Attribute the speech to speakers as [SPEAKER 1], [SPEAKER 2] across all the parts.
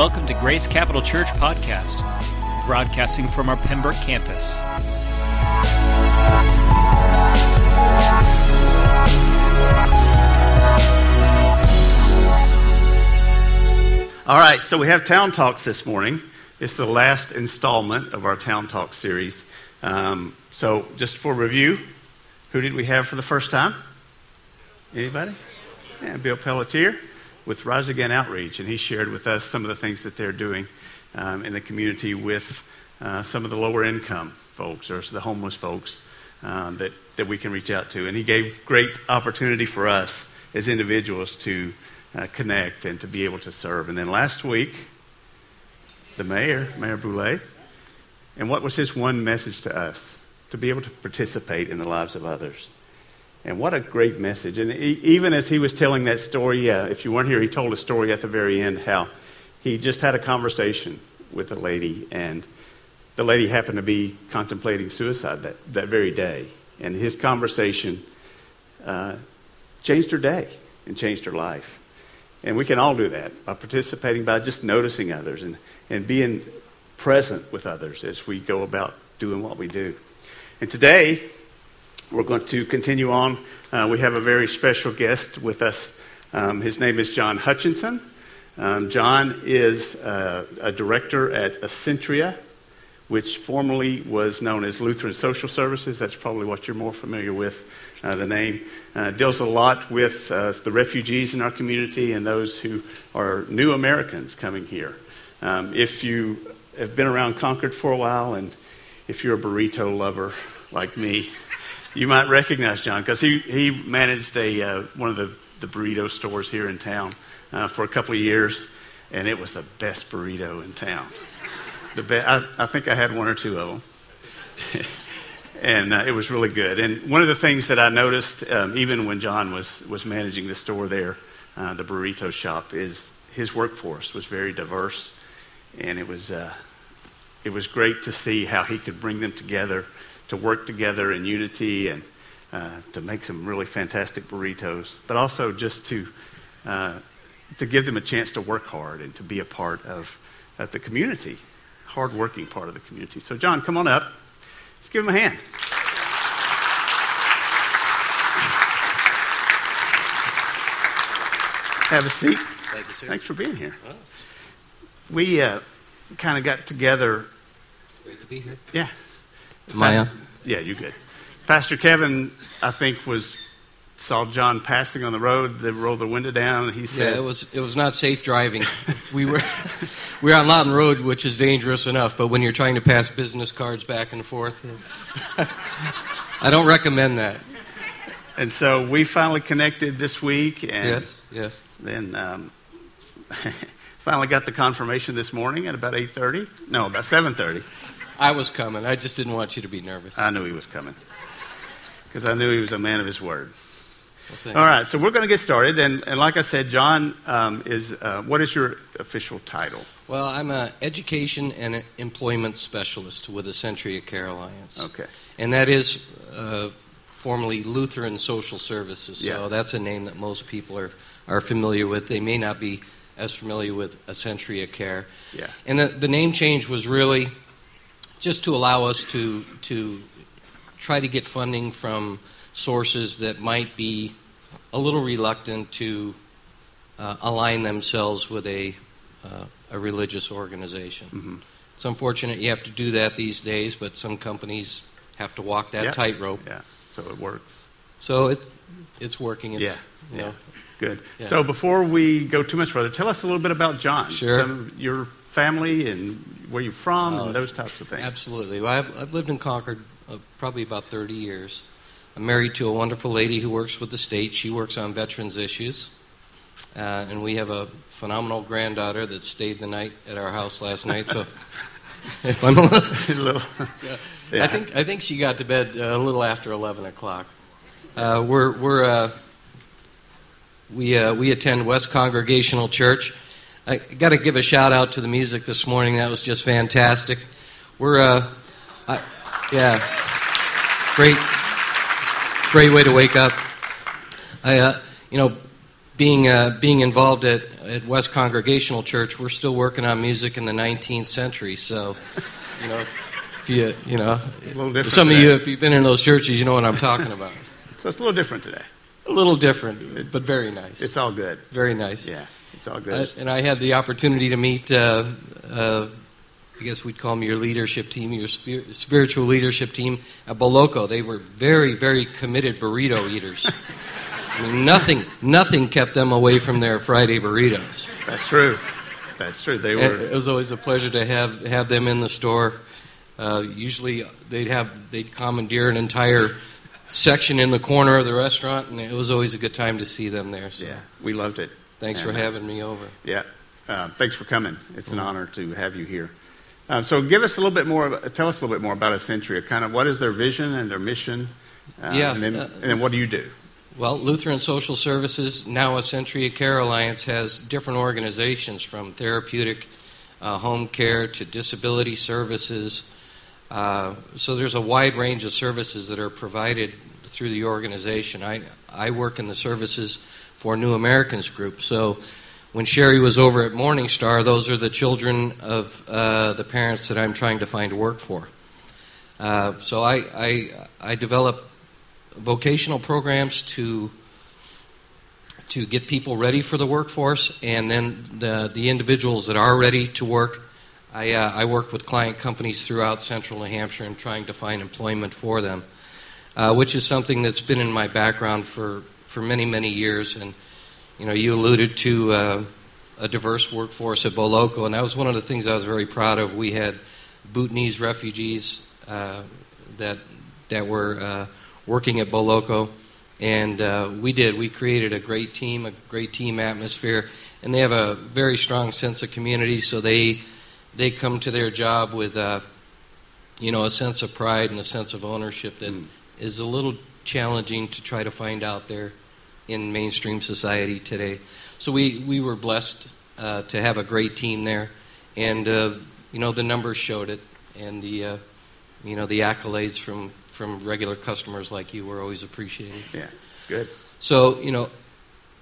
[SPEAKER 1] Welcome to Grace Capital Church Podcast, broadcasting from our Pembroke campus.
[SPEAKER 2] All right, so we have Town Talks this morning. It's the last installment of our Town Talk series. Um, so, just for review, who did we have for the first time? Anybody? Yeah, Bill Pelletier with Rise Again Outreach, and he shared with us some of the things that they're doing um, in the community with uh, some of the lower income folks or the homeless folks um, that, that we can reach out to. And he gave great opportunity for us as individuals to uh, connect and to be able to serve. And then last week, the mayor, Mayor Bouley, and what was his one message to us? To be able to participate in the lives of others. And what a great message. And even as he was telling that story, if you weren't here, he told a story at the very end how he just had a conversation with a lady, and the lady happened to be contemplating suicide that, that very day. And his conversation uh, changed her day and changed her life. And we can all do that by participating, by just noticing others and, and being present with others as we go about doing what we do. And today, we're going to continue on. Uh, we have a very special guest with us. Um, his name is John Hutchinson. Um, John is uh, a director at Ascentria, which formerly was known as Lutheran Social Services. That's probably what you're more familiar with, uh, the name. Uh, deals a lot with uh, the refugees in our community and those who are new Americans coming here. Um, if you have been around Concord for a while and if you're a burrito lover like me, you might recognize John because he, he managed a, uh, one of the, the burrito stores here in town uh, for a couple of years, and it was the best burrito in town. The be- I, I think I had one or two of them. and uh, it was really good. And one of the things that I noticed, um, even when John was, was managing the store there, uh, the burrito shop, is his workforce was very diverse. And it was, uh, it was great to see how he could bring them together to work together in unity and uh, to make some really fantastic burritos, but also just to, uh, to give them a chance to work hard and to be a part of, of the community, hardworking part of the community. So, John, come on up. Let's give him a hand. Have a seat.
[SPEAKER 3] Thank you, sir.
[SPEAKER 2] Thanks for being here.
[SPEAKER 3] Oh,
[SPEAKER 2] We uh, kind of got together.
[SPEAKER 3] great to be here.
[SPEAKER 2] Yeah.
[SPEAKER 3] Am I on?
[SPEAKER 2] Yeah, you're good. Pastor Kevin, I think, was saw John passing on the road. They rolled the window down, and he said, Yeah,
[SPEAKER 3] it was it was not safe driving. we were we were on Loudon Road, which is dangerous enough, but when you're trying to pass business cards back and forth, I don't recommend that.
[SPEAKER 2] and so we finally connected this week, and
[SPEAKER 3] Yes, yes.
[SPEAKER 2] then um, finally got the confirmation this morning at about eight thirty. No, about seven thirty.
[SPEAKER 3] I was coming. I just didn't want you to be nervous.
[SPEAKER 2] I knew he was coming because I knew he was a man of his word.
[SPEAKER 3] Well,
[SPEAKER 2] All right, so we're going to get started, and, and like I said, John um, is. Uh, what is your official title?
[SPEAKER 3] Well, I'm an education and employment specialist with the Century of Care Alliance,
[SPEAKER 2] Okay.
[SPEAKER 3] and that is uh, formerly Lutheran Social Services. So
[SPEAKER 2] Yeah.
[SPEAKER 3] that's a name that most people are are familiar with. They may not be as familiar with Ascentria Care.
[SPEAKER 2] Yeah.
[SPEAKER 3] And the, the name change was really just to allow us to to try to get funding from sources that might be a little reluctant to uh, align themselves with a uh, a religious organization.
[SPEAKER 2] Mhm.
[SPEAKER 3] It's unfortunate you have to do that these days, but some companies have to walk that
[SPEAKER 2] Yeah.
[SPEAKER 3] tightrope.
[SPEAKER 2] Yeah. So it works.
[SPEAKER 3] So it it's working. It's,
[SPEAKER 2] Yeah,
[SPEAKER 3] you
[SPEAKER 2] yeah.
[SPEAKER 3] know,
[SPEAKER 2] Good.
[SPEAKER 3] Yeah.
[SPEAKER 2] So before we go too much further, tell us a little bit about John.
[SPEAKER 3] Sure.
[SPEAKER 2] Some your family and where you're from
[SPEAKER 3] Oh,
[SPEAKER 2] and those types of things.
[SPEAKER 3] Absolutely. Well, I've, I've lived in Concord uh, probably about 30 years. I'm married to a wonderful lady who works with the state. She works on veterans issues. Uh, and we have a phenomenal granddaughter that stayed the night at our house last night. So if I'm a little,
[SPEAKER 2] A little- Yeah.
[SPEAKER 3] I think I think she got to bed uh, a little after 11 o'clock. Uh, we're we're uh, we uh, we attend West Congregational Church. I got to give a shout out to the music this morning. That was just fantastic. We're uh, I, yeah, great great way to wake up. I uh, you know being uh, being involved at, at West Congregational Church, we're still working on music in the 19th century. So, you know, if you you know, some
[SPEAKER 2] today.
[SPEAKER 3] of you, if you've been in those churches, you know what I'm talking about.
[SPEAKER 2] So it's a little different today.
[SPEAKER 3] A little different, but very nice.
[SPEAKER 2] It's all good.
[SPEAKER 3] very nice.
[SPEAKER 2] Yeah, it's all good.
[SPEAKER 3] and I had the opportunity to meet, uh, uh, I guess we'd call them your leadership team, your spir- spiritual leadership team at Boloco. They were very, very committed burrito eaters. I mean, nothing, nothing kept them away from their Friday burritos.
[SPEAKER 2] That's true. That's true. They
[SPEAKER 3] And
[SPEAKER 2] were.
[SPEAKER 3] it was always a pleasure to have, have them in the store. Uh, usually they'd have they'd commandeer an entire section in the corner of the restaurant, and it was always a good time to see them there. So
[SPEAKER 2] Yeah, we loved it.
[SPEAKER 3] Thanks for
[SPEAKER 2] And, uh,
[SPEAKER 3] having me over.
[SPEAKER 2] Yeah. Uh, thanks for coming. It's an honor to have you here. Um, so, give us a little bit more. Tell us a little bit more about Ascentria. Kind of what is their vision and their mission? Uh,
[SPEAKER 3] Yes,
[SPEAKER 2] And then,
[SPEAKER 3] uh,
[SPEAKER 2] and then what do you do?
[SPEAKER 3] Well, Lutheran Social Services, now Ascentria Care Alliance, has different organizations from therapeutic uh, home care to disability services. Uh, so there's a wide range of services that are provided through the organization. I, I work in the services for New Americans Group. So when Sherry was over at Morningstar, those are the children of uh, the parents that I'm trying to find work for. Uh, so I, I, I develop vocational programs to to get people ready for the workforce, and then the the individuals that are ready to work. I, uh, I work with client companies throughout central New Hampshire and trying to find employment for them, uh, which is something that's been in my background for, for many, many years. And, you know, you alluded to uh, a diverse workforce at Boloco, and that was one of the things I was very proud of. We had Bhutanese refugees uh, that, that were uh, working at Boloco, and uh, we did. We created a great team, a great team atmosphere, and they have a very strong sense of community, so they they come to their job with uh, you know a sense of pride and a sense of ownership that is
[SPEAKER 2] Mm.
[SPEAKER 3] a little challenging to try to find out there in mainstream society today. So we we were blessed uh, to have a great team there, and uh, you know the numbers showed it, and the uh, you know the accolades from from regular customers like you were always appreciated.
[SPEAKER 2] Yeah, good.
[SPEAKER 3] So, you know,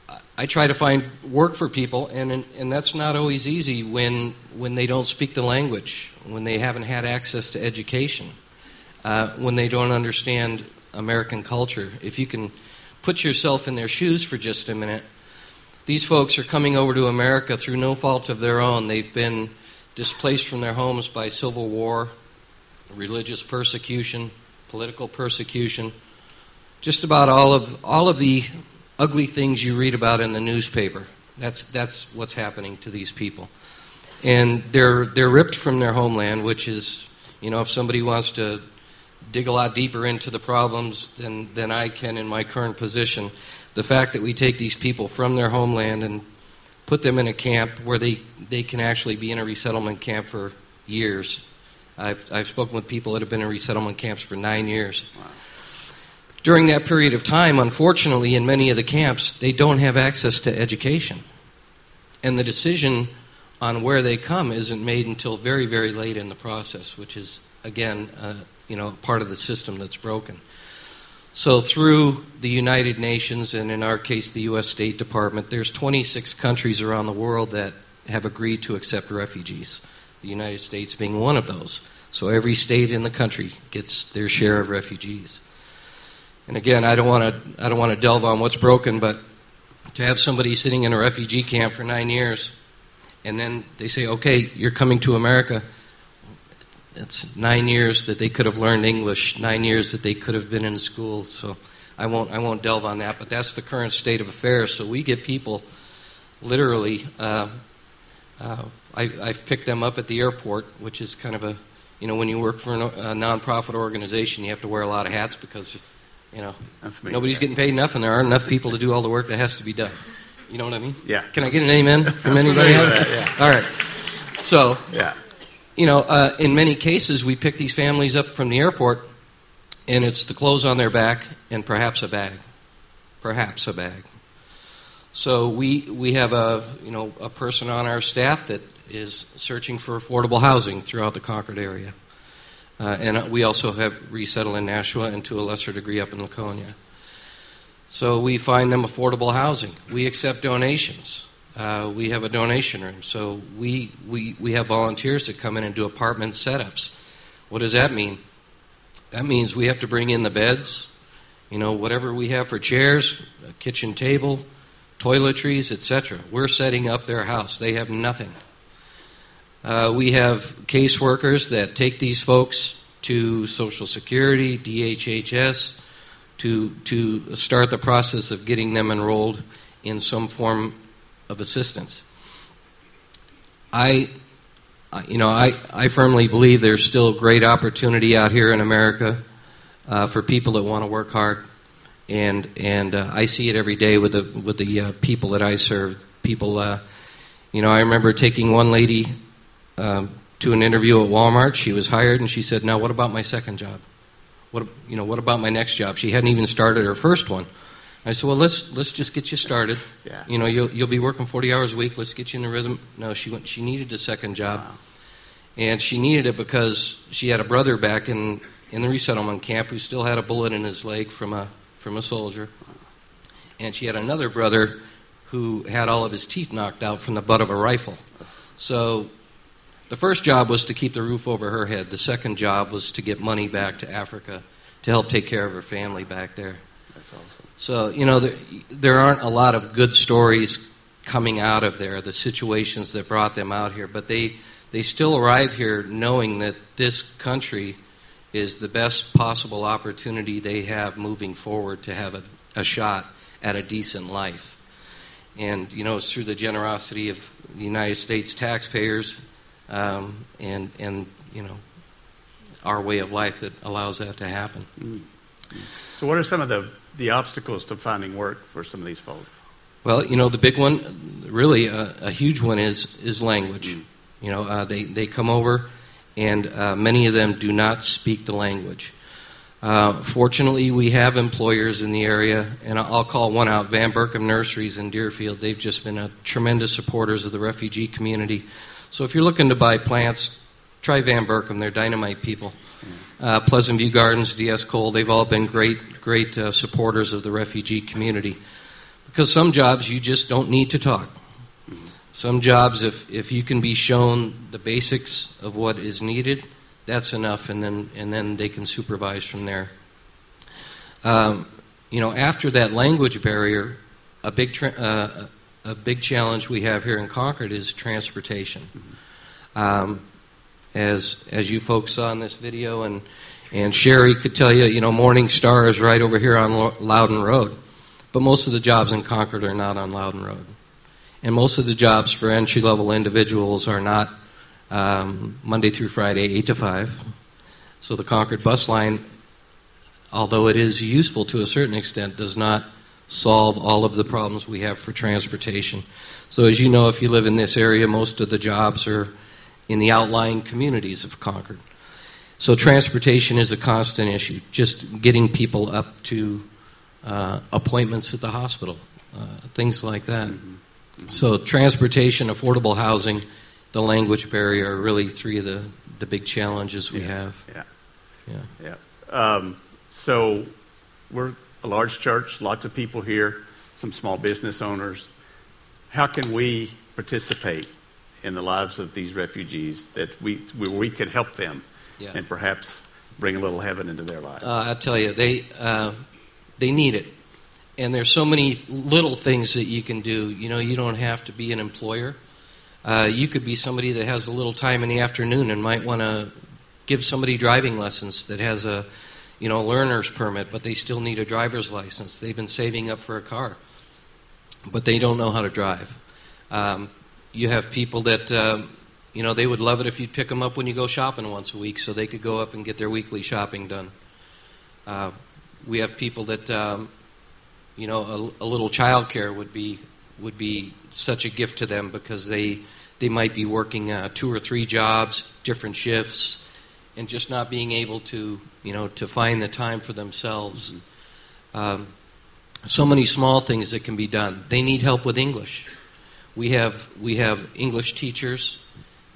[SPEAKER 3] I- I try to find work for people, and and and that's not always easy when when they don't speak the language, when they haven't had access to education, uh, when they don't understand American culture. If you can put yourself in their shoes for just a minute, these folks are coming over to America through no fault of their own. They've been displaced from their homes by civil war, religious persecution, political persecution just about all of all of the ugly things you read about in the newspaper. That's that's what's happening to these people, and they're they're ripped from their homeland, which is you know if somebody wants to dig a lot deeper into the problems than than I can in my current position, the fact that we take these people from their homeland and put them in a camp where they they can actually be in a resettlement camp for years. I've I've spoken with people that have been in resettlement camps for nine years during that period of time, unfortunately, in many of the camps, they don't have access to education. And the decision on where they come isn't made until very, very late in the process, which is, again, uh, you know, part of the system that's broken. So through the United Nations, and in our case, the U.S. State Department, there's 26 countries around the world that have agreed to accept refugees, the United States being one of those. So every state in the country gets their share of refugees. And again, I don't want to I don't want to delve on what's broken, but to have somebody sitting in a refugee camp for nine years, and then they say, "Okay, you're coming to America." It's nine years that they could have learned English, nine years that they could have been in school. So I won't I won't delve on that, but that's the current state of affairs. So we get people, literally. Uh, uh, I, I've picked them up at the airport, which is kind of a, you know, when you work for a, nonprofit organization, you have to wear a lot of hats because you know, nobody's getting paid enough, and there aren't enough people to do all the work that has to be done. You know what I mean?
[SPEAKER 2] Yeah.
[SPEAKER 3] Can I get an amen from anybody?
[SPEAKER 2] familiar
[SPEAKER 3] else?
[SPEAKER 2] with that,
[SPEAKER 3] All right. So.
[SPEAKER 2] Yeah.
[SPEAKER 3] You know, uh, in many cases, we pick these families up from the airport, and it's the clothes on their back and perhaps a bag, perhaps a bag. So we we have a you know a person on our staff that is searching for affordable housing throughout the Concord area. Uh, and we also have resettle in Nashua and to a lesser degree up in Laconia. So we find them affordable housing. We accept donations. Uh, we have a donation room. So we, we, we have volunteers that come in and do apartment setups. What does that mean? That means we have to bring in the beds, you know, whatever we have for chairs, a kitchen table, toiletries, etc. We're setting up their house. They have nothing. Uh, we have caseworkers that take these folks to Social Security, DHHS, to, to start the process of getting them enrolled in some form of assistance. I, you know, I, I firmly believe there's still great opportunity out here in America uh, for people that want to work hard, and and uh, I see it every day with the with the uh, people that I serve. People, uh, you know, I remember taking one lady um, to an interview at Walmart. She was hired, and she said, "Now, what about my second job? What you know? What about my next job?" She hadn't even started her first one. I said, "Well, let's let's just get you started.
[SPEAKER 2] Yeah.
[SPEAKER 3] You know, you'll you'll be working 40 hours a week. Let's get you in the rhythm." No, she went. She needed a second job,
[SPEAKER 2] Wow.
[SPEAKER 3] and she needed it because she had a brother back in in the resettlement camp who still had a bullet in his leg from a from a soldier, and she had another brother who had all of his teeth knocked out from the butt of a rifle. So. The first job was to keep the roof over her head. The second job was to get money back to Africa to help take care of her family back there.
[SPEAKER 2] That's awesome.
[SPEAKER 3] So, you know, there, there aren't a lot of good stories coming out of there, the situations that brought them out here, but they, they still arrive here knowing that this country is the best possible opportunity they have moving forward to have a, a shot at a decent life. And, you know, it's through the generosity of the United States taxpayers um, and, and, you know, our way of life that allows that to happen.
[SPEAKER 2] So, what are some of the, the obstacles to finding work for some of these folks?
[SPEAKER 3] Well, you know, the big one, really a, a huge one, is is language. You know, uh, they they come over, and uh, many of them do not speak the language. Uh, fortunately, we have employers in the area, and I'll call one out: Van Berkum Nurseries in Deerfield. They've just been a tremendous supporters of the refugee community. So, if you're looking to buy plants, try Van Berkum. They're dynamite people. Uh, Pleasant View Gardens, DS Cole, they've all been great, great uh, supporters of the refugee community. Because some jobs you just don't need to talk. Some jobs, if, if you can be shown the basics of what is needed, that's enough, and then, and then they can supervise from there. Um, you know, after that language barrier, a big, tra- uh, a big challenge we have here in Concord is transportation. Um, as as you folks saw in this video, and and Sherry could tell you, you know, Morning Star is right over here on Loudon Road, but most of the jobs in Concord are not on Loudon Road, and most of the jobs for entry level individuals are not um, Monday through Friday, eight to five. So the Concord bus line, although it is useful to a certain extent, does not solve all of the problems we have for transportation. So as you know, if you live in this area, most of the jobs are in the outlying communities of Concord. So transportation is a constant issue, just getting people up to uh, appointments at the hospital, uh, things like that. So transportation, affordable housing, the language barrier are really three of the, the big challenges we
[SPEAKER 2] Yeah.
[SPEAKER 3] have.
[SPEAKER 2] Yeah.
[SPEAKER 3] Yeah.
[SPEAKER 2] Yeah. Um, so we're a large church, lots of people here, some small business owners. How can we participate in the lives of these refugees that we we can help them
[SPEAKER 3] Yeah.
[SPEAKER 2] and perhaps bring a little heaven into their lives?
[SPEAKER 3] Uh, I tell you, they uh, they need it, and there's so many little things that you can do. You know, you don't have to be an employer. Uh, you could be somebody that has a little time in the afternoon and might want to give somebody driving lessons that has a you know learner's permit, but they still need a driver's license. They've been saving up for a car, but they don't know how to drive. Um, you have people that um, you know they would love it if you'd pick them up when you go shopping once a week, so they could go up and get their weekly shopping done. Uh, we have people that um, you know a, a little child care would be would be such a gift to them because they they might be working uh, two or three jobs, different shifts, and just not being able to you know to find the time for themselves. Um, so many small things that can be done. They need help with English. We have we have English teachers,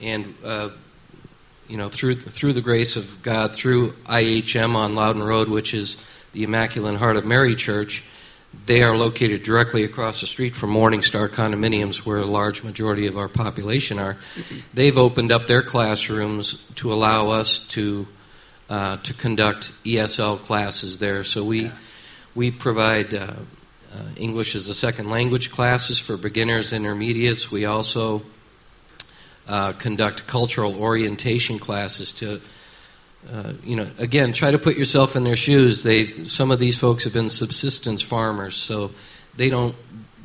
[SPEAKER 3] and uh, you know through through the grace of God, through IHM on Loudon Road, which is the Immaculate Heart of Mary Church, they are located directly across the street from Morningstar condominiums, where a large majority of our population are. They've opened up their classrooms to allow us to uh, to conduct ESL classes there. So we
[SPEAKER 2] Yeah.
[SPEAKER 3] we provide uh, English as a second language classes for beginners, intermediates. We also uh, conduct cultural orientation classes to uh, you know, again, try to put yourself in their shoes. They, some of these folks have been subsistence farmers, so they don't,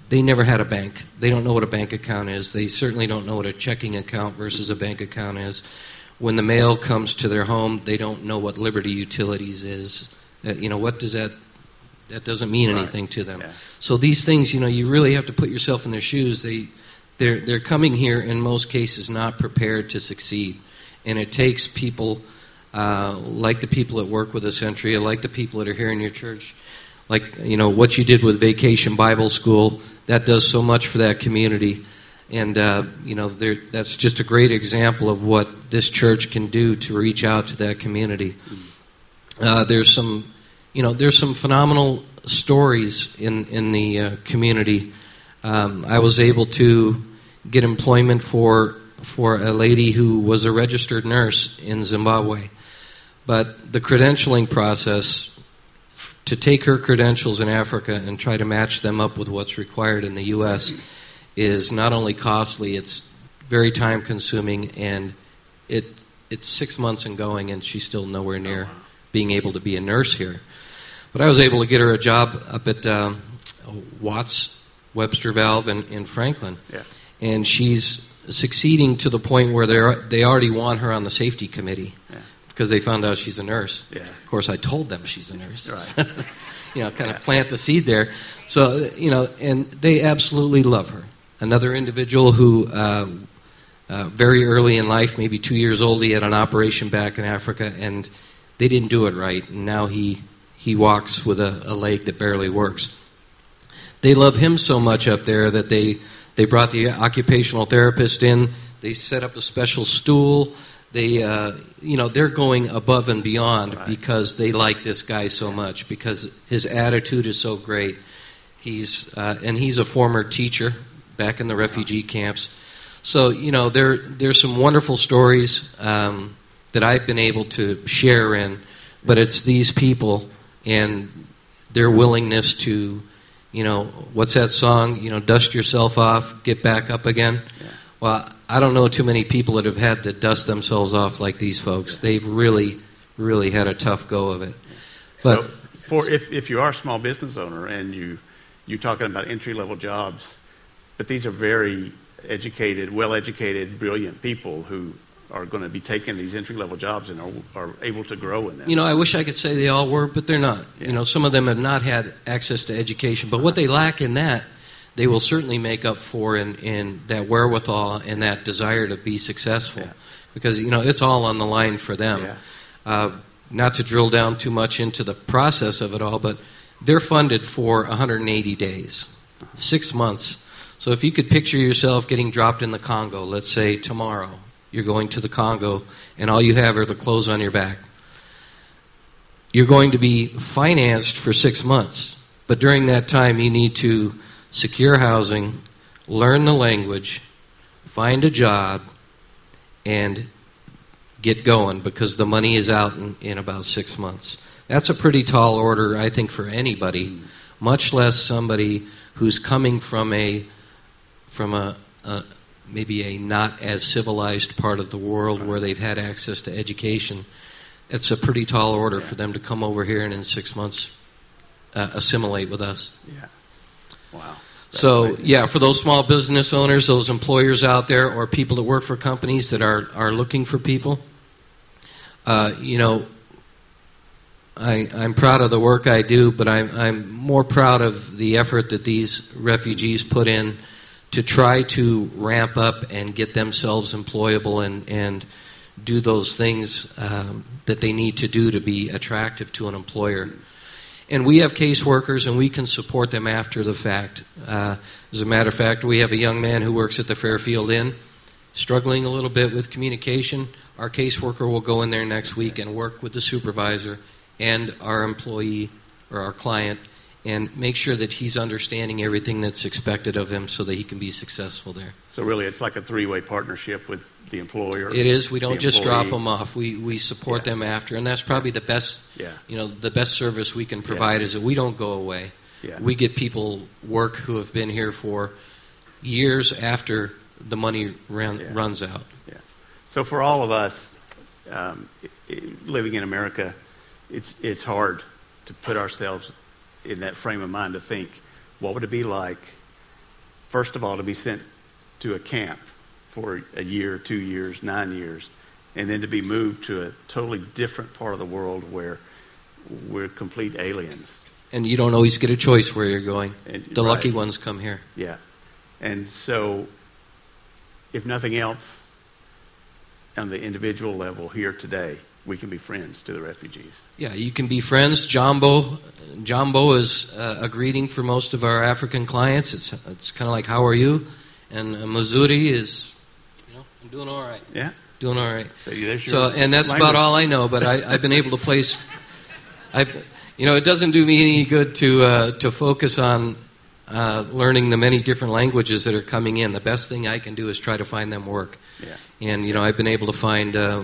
[SPEAKER 3] they never had a bank. They don't know what a bank account is. They certainly don't know what a checking account versus a bank account is. When the mail comes to their home, they don't know what Liberty Utilities is. Uh, you know, what does that? That doesn't mean
[SPEAKER 2] Right.
[SPEAKER 3] anything to them.
[SPEAKER 2] Yeah.
[SPEAKER 3] So these things, you know, you really have to put yourself in their shoes. They, they're, they're coming here in most cases not prepared to succeed, and it takes people uh, like the people that work with Ascentria, like the people that are here in your church, like you know what you did with Vacation Bible School. That does so much for that community, and uh, you know there, that's just a great example of what this church can do to reach out to that community. Uh, there's some, you know, there's some phenomenal stories in in the uh, community. Um, I was able to get employment for for a lady who was a registered nurse in Zimbabwe, but the credentialing process to take her credentials in Africa and try to match them up with what's required in the U.S. is not only costly, it's very time consuming, and it it's six months in going, and she's still nowhere near being able to be a nurse here. But I was able to get her a job up at um, Watts Webster Valve in, in Franklin,
[SPEAKER 2] Yeah.
[SPEAKER 3] and she's succeeding to the point where they they already want her on the safety committee
[SPEAKER 2] Yeah.
[SPEAKER 3] because they found out she's a nurse.
[SPEAKER 2] Yeah.
[SPEAKER 3] Of course, I told them she's a nurse.
[SPEAKER 2] Right.
[SPEAKER 3] you know, kind
[SPEAKER 2] Yeah.
[SPEAKER 3] of plant the seed there. So, you know, and they absolutely love her. Another individual who, uh, uh, very early in life, maybe two years old, he had an operation back in Africa, and they didn't do it right. And now he he walks with a, a leg that barely works. They love him so much up there that they they brought the occupational therapist in. They set up a special stool. They, uh, you know, they're going above and beyond
[SPEAKER 2] Right.
[SPEAKER 3] because they like this guy so much because his attitude is so great. He's uh, and he's a former teacher back in the refugee camps. So you know, there there's some wonderful stories um, that I've been able to share in, but it's these people and their willingness to, you know, what's that song? You know, dust yourself off, get back up again.
[SPEAKER 2] Yeah.
[SPEAKER 3] Well, I don't know too many people that have had to dust themselves off like these folks. They've really, really had a tough go of it. But
[SPEAKER 2] so for if, if you are a small business owner and you you're talking about entry level jobs, but these are very educated, well educated, brilliant people who are going to be taking these entry level jobs and are, are able to grow in them.
[SPEAKER 3] You know, I wish I could say they all were, but they're not.
[SPEAKER 2] Yeah.
[SPEAKER 3] You know, some of them have not had access to education, but what they lack in that, they will certainly make up for in, in that wherewithal and that desire to be successful.
[SPEAKER 2] Yeah.
[SPEAKER 3] Because, you know, it's all on the line for them.
[SPEAKER 2] Yeah.
[SPEAKER 3] Uh, not to drill down too much into the process of it all, but they're funded for 180 days, six months. So if you could picture yourself getting dropped in the Congo, let's say tomorrow, you're going to the Congo, and all you have are the clothes on your back. You're going to be financed for six months, but during that time, you need to secure housing, learn the language, find a job, and get going because the money is out in, in about six months. That's a pretty tall order, I think, for anybody, much less somebody who's coming from a from a, a maybe a not as civilized part of the world where they've had access to education. It's a pretty tall order for them to come over here and in six months uh, assimilate with us.
[SPEAKER 2] Yeah. Wow. That's
[SPEAKER 3] So,
[SPEAKER 2] amazing.
[SPEAKER 3] yeah, for those small business owners, those employers out there, or people that work for companies that are, are looking for people, uh, you know, I, I'm proud of the work I do, but I'm, I'm more proud of the effort that these refugees put in to try to ramp up and get themselves employable and, and do those things um, that they need to do to be attractive to an employer. And we have caseworkers, and we can support them after the fact. Uh, as a matter of fact, we have a young man who works at the Fairfield Inn, struggling a little bit with communication. Our caseworker will go in there next week and work with the supervisor and our employee or our client and make sure that he's understanding everything that's expected of him so that he can be successful there.
[SPEAKER 2] So really, it's like a three-way partnership with the employer.
[SPEAKER 3] It is. We don't just drop them off. We we support
[SPEAKER 2] Yeah.
[SPEAKER 3] them after, and that's probably the best.
[SPEAKER 2] Yeah.
[SPEAKER 3] You know, the best service we can provide is that we don't go away.
[SPEAKER 2] Yeah.
[SPEAKER 3] We get people work who have been here for years after the money ran,
[SPEAKER 2] Yeah.
[SPEAKER 3] runs out.
[SPEAKER 2] So for all of us um, living in America, it's it's hard to put ourselves in that frame of mind to think, what would it be like, first of all, to be sent to a camp for a year, two years, nine years, and then to be moved to a totally different part of the world where we're complete aliens.
[SPEAKER 3] And you don't always get a choice where you're going.
[SPEAKER 2] And-
[SPEAKER 3] The lucky ones come here.
[SPEAKER 2] Yeah. And so, if nothing else, on the individual level here today, we can be friends to the refugees.
[SPEAKER 3] Yeah, you can be friends. Jumbo, Jumbo is uh, a greeting for most of our African clients. It's it's kind of like "How are you?" and uh, Mazuri is, you know, I'm doing all right,
[SPEAKER 2] Yeah.
[SPEAKER 3] doing all right.
[SPEAKER 2] So
[SPEAKER 3] So, and that's
[SPEAKER 2] language.
[SPEAKER 3] about all I know. But I, I've been able to place. I, you know, it doesn't do me any good to uh, to focus on uh, learning the many different languages that are coming in. The best thing I can do is try to find them work.
[SPEAKER 2] Yeah.
[SPEAKER 3] And you know, I've been able to find uh,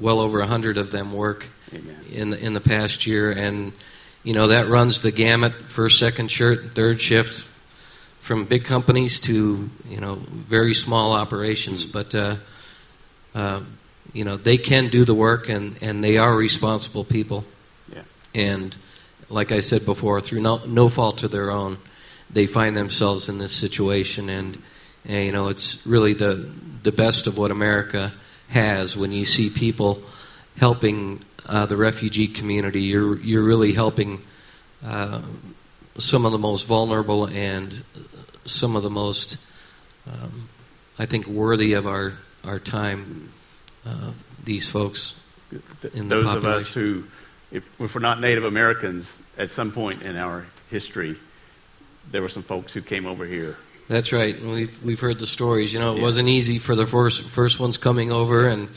[SPEAKER 3] well over a hundred of them work
[SPEAKER 2] Amen.
[SPEAKER 3] in the, in the past year, and you know that runs the gamut: first, second shirt, third shift, from big companies to you know very small operations. But uh, uh, you know they can do the work, and, and they are responsible people.
[SPEAKER 2] Yeah.
[SPEAKER 3] And like I said before, through no, no fault of their own, they find themselves in this situation, and, and you know it's really the the best of what America has when you see people helping uh, the refugee community. You're you're really helping uh, some of the most vulnerable and some of the most, um, I think, worthy of our our time. Uh, these folks. In the
[SPEAKER 2] Those of us who, if, if we're not Native Americans, at some point in our history, there were some folks who came over here.
[SPEAKER 3] That's right. We've we've heard the stories. You know, it
[SPEAKER 2] Yeah.
[SPEAKER 3] wasn't easy for the first first ones coming over, and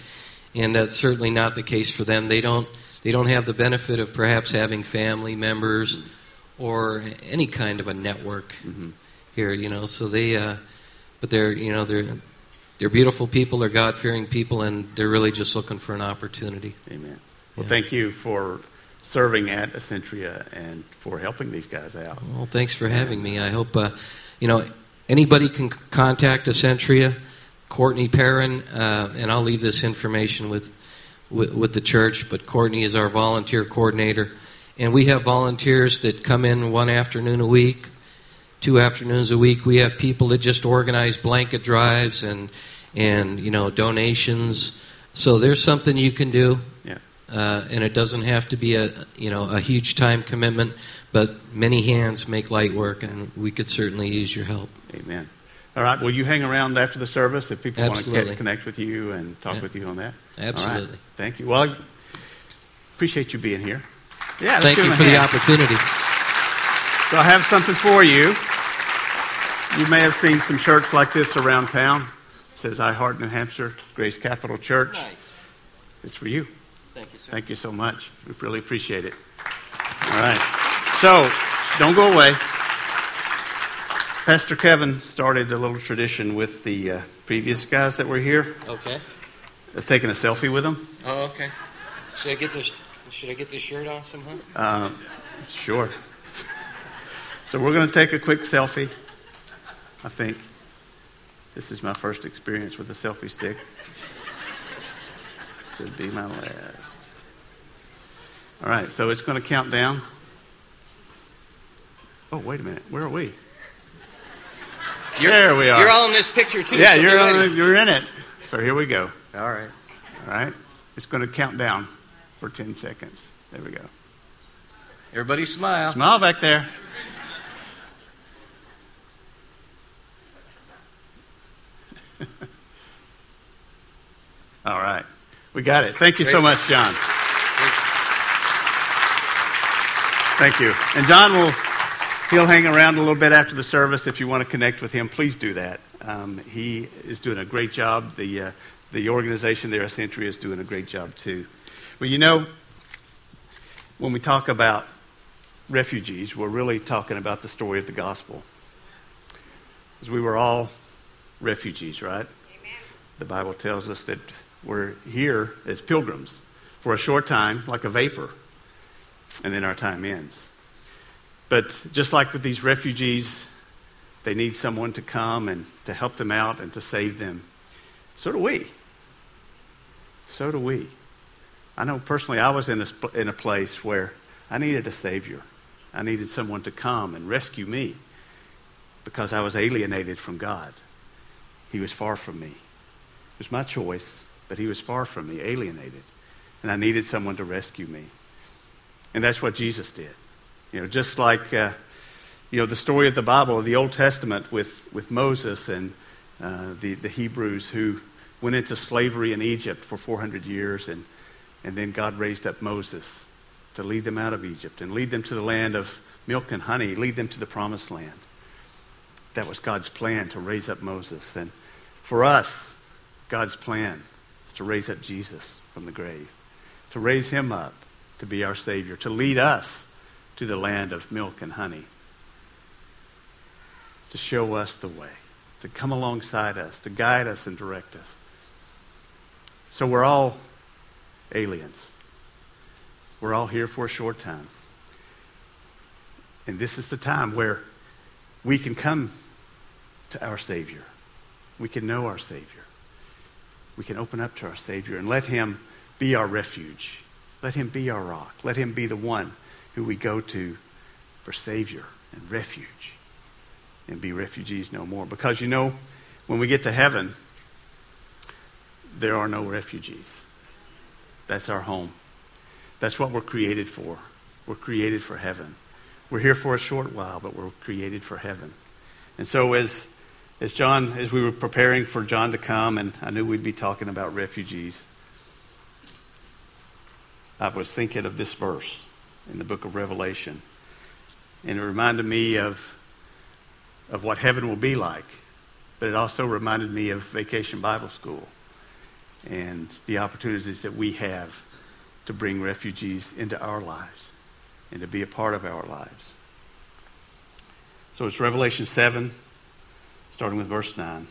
[SPEAKER 3] and that's certainly not the case for them. They don't they don't have the benefit of perhaps having family members or any kind of a network
[SPEAKER 2] Mhm.
[SPEAKER 3] here. You know, so they, uh, but they're you know they're they're beautiful people. They're God fearing people, and they're really just looking for an opportunity.
[SPEAKER 2] Amen. Well,
[SPEAKER 3] Yeah.
[SPEAKER 2] thank you for serving at Ascentria and for helping these guys out.
[SPEAKER 3] Well, thanks for having me. I hope uh, you know anybody can contact Ascentria, Courtney Perrin, uh, and I'll leave this information with, with with the church. But Courtney is our volunteer coordinator, and we have volunteers that come in one afternoon a week, two afternoons a week. We have people that just organize blanket drives and and you know donations. So there's something you can do.
[SPEAKER 2] Yeah.
[SPEAKER 3] Uh, and it doesn't have to be a you know a huge time commitment, but many hands make light work, and we could certainly use your help.
[SPEAKER 2] Amen. All right. Will you hang around after the service if people want to
[SPEAKER 3] Absolutely.
[SPEAKER 2] connect with you and talk
[SPEAKER 3] Yeah.
[SPEAKER 2] with you on that? All right.
[SPEAKER 3] Absolutely.
[SPEAKER 2] Thank you. Well, I appreciate you being here. Yeah.
[SPEAKER 3] Thank you
[SPEAKER 2] him a
[SPEAKER 3] for the opportunity.
[SPEAKER 2] So I have something for you. You may have seen some shirts like this around town. It says I Heart New Hampshire, Grace Capital Church.
[SPEAKER 3] Nice.
[SPEAKER 2] It's for you.
[SPEAKER 3] Thank you, sir.
[SPEAKER 2] Thank you so much. We really appreciate it. All right. So, don't go away. Pastor Kevin started a little tradition with the uh, previous guys that were here
[SPEAKER 3] Okay.
[SPEAKER 2] of taking a selfie with them.
[SPEAKER 3] Oh, okay. Should I get this? Should I get this shirt on somehow?
[SPEAKER 2] Um, sure. so, we're going to take a quick selfie. I think this is my first experience with a selfie stick. Could be my last. All right, so it's going to count down. Oh, wait a minute. Where are we? there we are.
[SPEAKER 3] You're all in this picture too.
[SPEAKER 2] yeah,
[SPEAKER 3] so
[SPEAKER 2] you're, on, you're in it. So here we go.
[SPEAKER 3] All right.
[SPEAKER 2] All right, it's going to count down for 10 seconds. There we go.
[SPEAKER 3] Everybody smile.
[SPEAKER 2] Smile back there. All right. We got it. Thank you so much, John. Thank you. And John will he'll hang around a little bit after the service. If you want to connect with him, please do that. Um, he is doing a great job. The uh, the organization there, Ascentria, is doing a great job too. Well, you know, when we talk about refugees, we're really talking about the story of the gospel. Because we were all refugees, right? Amen. The Bible tells us that we're here as pilgrims for a short time, like a vapor, and then our time ends. But just like with these refugees, they need someone to come and to help them out and to save them. So do we. So do we. I know personally, I was in a, in a place where I needed a Savior. I needed someone to come and rescue me because I was alienated from God. He was far from me. It was my choice, but He was far from me, alienated. And I needed someone to rescue me. And that's what Jesus did. You know, just like, uh, you know, the story of the Bible, of the Old Testament with, with Moses and uh, the, the Hebrews who went into slavery in Egypt for 400 years, and, and then God raised up Moses to lead them out of Egypt and lead them to the land of milk and honey, lead them to the promised land. That was God's plan to raise up Moses. And for us, God's plan to raise up Jesus from the grave, to raise him up to be our Savior, to lead us to the land of milk and honey, to show us the way, to come alongside us, to guide us and direct us. So we're all aliens. We're all here for a short time. And this is the time where we can come to our Savior. We can know our Savior. We can open up to our Savior and let Him be our refuge. Let Him be our rock. Let Him be the one who we go to for Savior and refuge and be refugees no more. Because you know, when we get to heaven, there are no refugees. That's our home. That's what we're created for. We're created for heaven. We're here for a short while, but we're created for heaven. And so as as John, as we were preparing for John to come, and I knew we'd be talking about refugees, I was thinking of this verse in the book of Revelation. And it reminded me of, of what heaven will be like. But it also reminded me of Vacation Bible School and the opportunities that we have to bring refugees into our lives and to be a part of our lives. So it's Revelation 7, starting with verse 9. It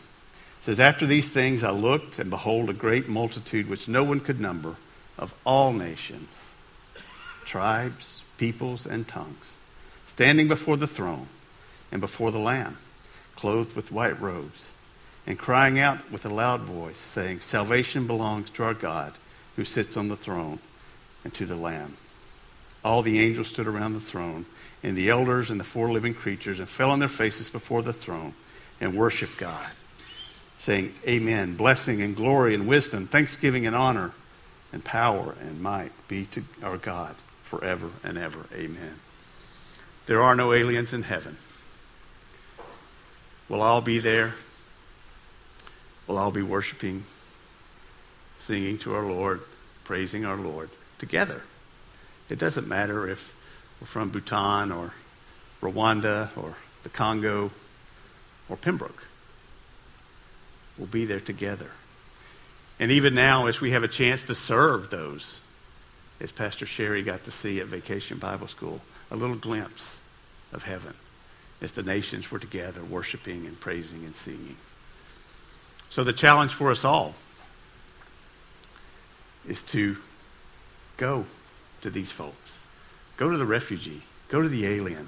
[SPEAKER 2] says, After these things I looked, and behold, a great multitude which no one could number of all nations, tribes, peoples, and tongues, standing before the throne and before the Lamb, clothed with white robes, and crying out with a loud voice, saying, Salvation belongs to our God who sits on the throne and to the Lamb. All the angels stood around the throne, and the elders and the four living creatures, and fell on their faces before the throne and worship God, saying, Amen. Blessing and glory and wisdom, thanksgiving and honor and power and might be to our God forever and ever. Amen. There are no aliens in heaven. We'll all be there. We'll all be worshiping, singing to our Lord, praising our Lord together. It doesn't matter if we're from Bhutan or Rwanda or the Congo or Pembroke. We'll be there together. And even now, as we have a chance to serve those, as Pastor Sherry got to see at Vacation Bible School, a little glimpse of heaven as the nations were together worshiping and praising and singing. So the challenge for us all is to go to these folks. Go to the refugee. Go to the alien.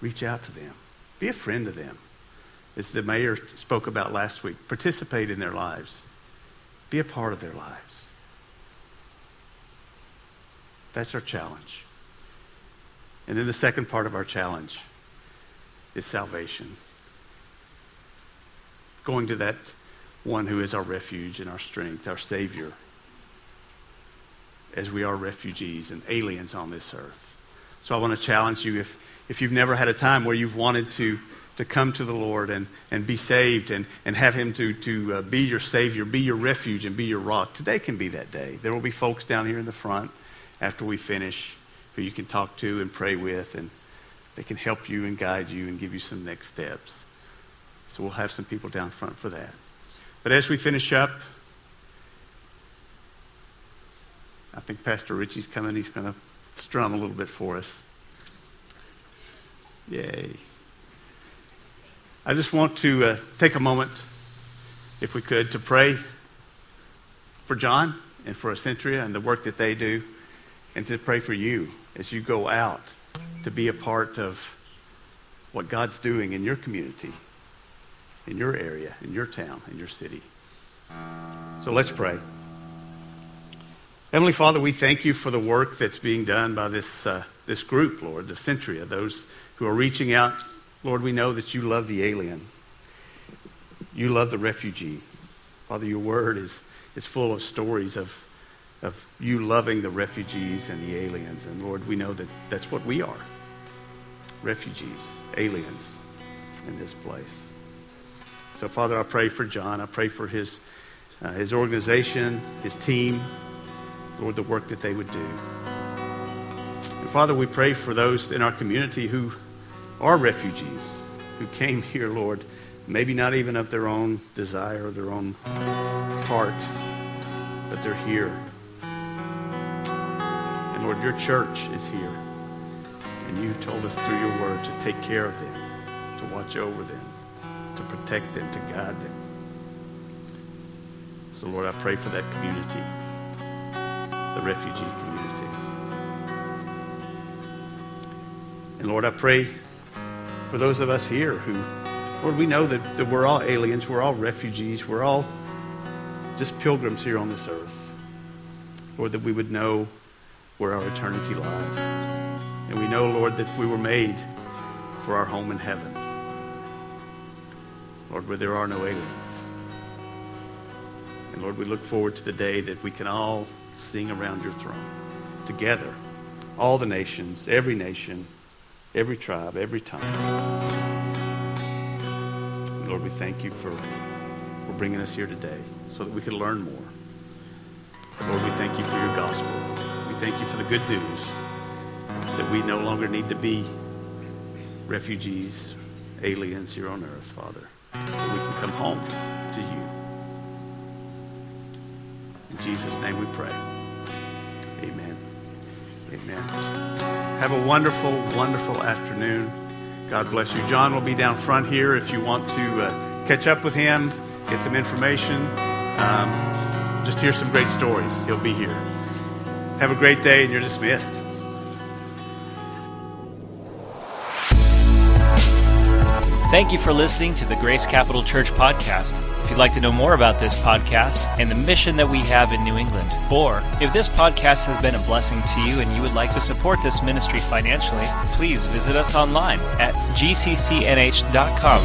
[SPEAKER 2] Reach out to them. Be a friend to them. As the mayor spoke about last week, participate in their lives. Be a part of their lives. That's our challenge. And then the second part of our challenge is salvation. Going to that one who is our refuge and our strength, our Savior, as we are refugees and aliens on this earth. So I want to challenge you if, if you've never had a time where you've wanted to, to come to the Lord and, and be saved and, and have Him to, to uh, be your Savior, be your refuge, and be your rock, today can be that day. There will be folks down here in the front after we finish who you can talk to and pray with, and they can help you and guide you and give you some next steps. So we'll have some people down front for that. But as we finish up, I think Pastor Richie's coming. He's going to strum a little bit for us. Yay. I just want to uh, take a moment, if we could, to pray for John and for Ascentria and the work that they do, and to pray for you as you go out to be a part of what God's doing in your community, in your area, in your town, in your city. So let's pray. Heavenly Father, we thank you for the work that's being done by this, uh, this group, Lord, the Centria, those who are reaching out. Lord, we know that you love the alien. You love the refugee. Father, your word is, is full of stories of, of you loving the refugees and the aliens. And Lord, we know that that's what we are refugees, aliens in this place. So, Father, I pray for John. I pray for his, uh, his organization, his team, Lord, the work that they would do. And Father, we pray for those in our community who are refugees, who came here, Lord, maybe not even of their own desire or their own heart, but they're here. And Lord, your church is here. And you've told us through your word to take care of them, to watch over them, to protect them, to guide them. So, Lord, I pray for that community, the refugee community. And Lord, I pray for those of us here who, Lord, we know that, that we're all aliens, we're all refugees, we're all just pilgrims here on this earth. Lord, that we would know where our eternity lies. And we know, Lord, that we were made for our home in heaven. Lord, where there are no aliens. And Lord, we look forward to the day that we can all sing around your throne together, all the nations, every nation, every tribe, every tongue. Lord, we thank you for, for bringing us here today so that we could learn more. Lord, we thank you for your gospel. We thank you for the good news that we no longer need to be refugees, aliens here on earth, Father. That we can come home to you. In Jesus' name we pray. Amen. Amen. Have a wonderful, wonderful afternoon. God bless you. John will be down front here if you want to uh, catch up with him, get some information, um, just hear some great stories. He'll be here. Have a great day, and you're dismissed.
[SPEAKER 1] Thank you for listening to the Grace Capital Church podcast. If you'd like to know more about this podcast and the mission that we have in New England, or if this podcast has been a blessing to you and you would like to support this ministry financially, please visit us online at gccnh.com.